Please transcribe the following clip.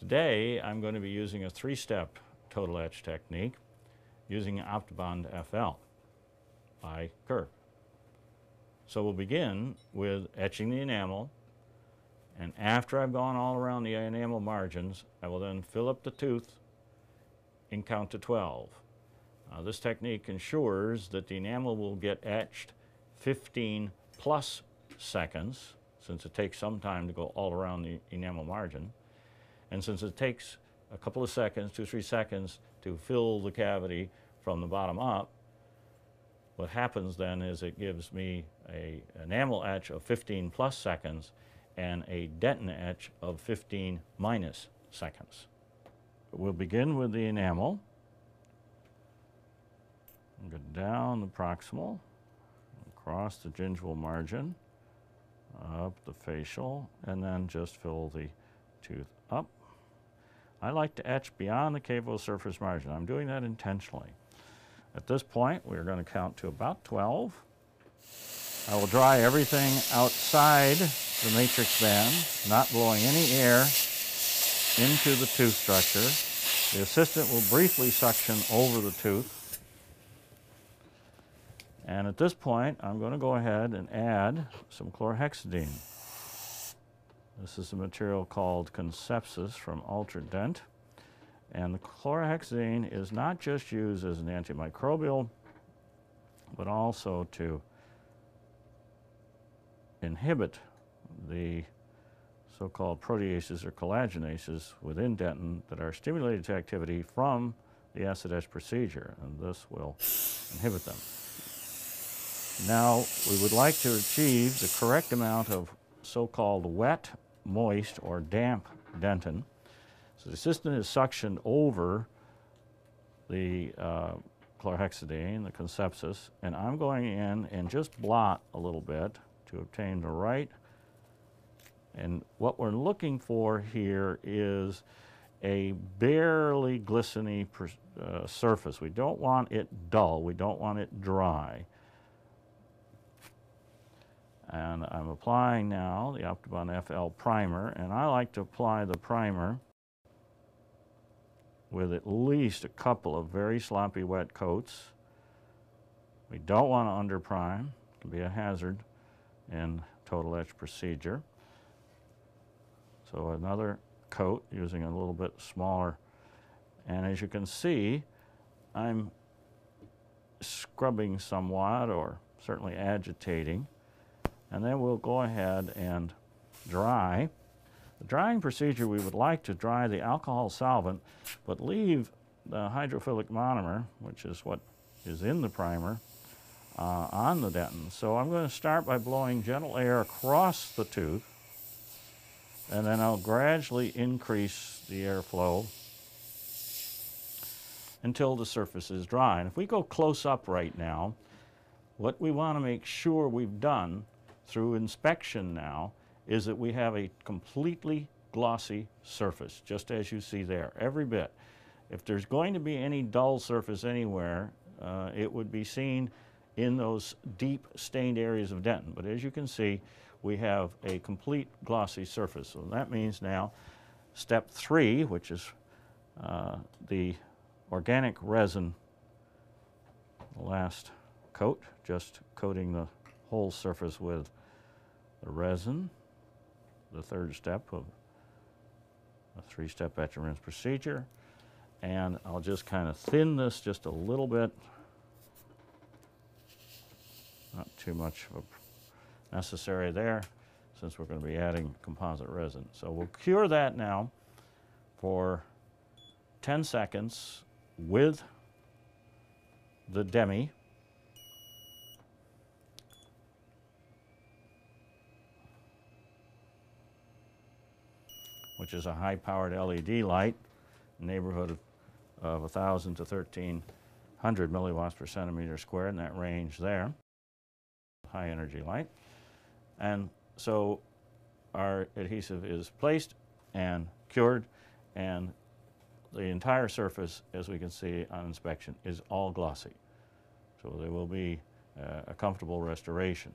Today I'm going to be using a three-step total etch technique using Optibond FL by Kerr. So we'll begin with etching the enamel and after I've gone all around the enamel margins I will then fill up the tooth and count to 12. Uh, this technique ensures that the enamel will get etched 15 plus seconds since it takes some time to go all around the enamel margin. And since it takes a couple of seconds, two, three seconds to fill the cavity from the bottom up, what happens then is it gives me a enamel etch of 15 plus seconds and a dentin etch of 15 minus seconds. We'll begin with the enamel. Go down the proximal, across the gingival margin, up the facial, and then just fill the tooth up. I like to etch beyond the cavo-surface margin. I'm doing that intentionally. At this point, we're going to count to about 12. I will dry everything outside the matrix band, not blowing any air into the tooth structure. The assistant will briefly suction over the tooth. And at this point, I'm going to go ahead and add some chlorhexidine. This is a material called Consepsis from Ultradent. And the chlorhexidine is not just used as an antimicrobial, but also to inhibit the so-called proteases or collagenases within dentin that are stimulated to activity from the acid etch procedure, and this will inhibit them. Now, we would like to achieve the correct amount of so-called wet moist or damp dentin. So the assistant is suctioned over the uh, chlorhexidine, the Consepsis, and I'm going in and just blot a little bit to obtain the right. And what we're looking for here is a barely glistening uh, surface. We don't want it dull. We don't want it dry. And I'm applying now the Optibond FL primer, and I like to apply the primer with at least a couple of very sloppy wet coats. We don't want to under prime. It can be a hazard in total etch procedure. So another coat using a little bit smaller. And as you can see, I'm scrubbing somewhat or certainly agitating. And then we'll go ahead and dry. The drying procedure, we would like to dry the alcohol solvent, but leave the hydrophilic monomer, which is what is in the primer, uh, on the dentin. So I'm going to start by blowing gentle air across the tooth, and then I'll gradually increase the airflow until the surface is dry. And if we go close up right now, what we want to make sure we've done through inspection now is that we have a completely glossy surface, just as you see there, every bit. If there's going to be any dull surface anywhere, uh, it would be seen in those deep stained areas of dentin. But as you can see, we have a complete glossy surface. So that means now step three, which is uh, the organic resin last coat, just coating the whole surface with the resin, the third step of a three-step etch and rinse procedure. And I'll just kind of thin this just a little bit. Not too much of a necessary there since we're going to be adding composite resin. So we'll cure that now for 10 seconds with the demi which is a high-powered LED light, neighborhood of, of 1,000 to 1,300 milliwatts per centimeter squared in that range there, high energy light. And so our adhesive is placed and cured and the entire surface, as we can see on inspection, is all glossy. So there will be uh, a comfortable restoration.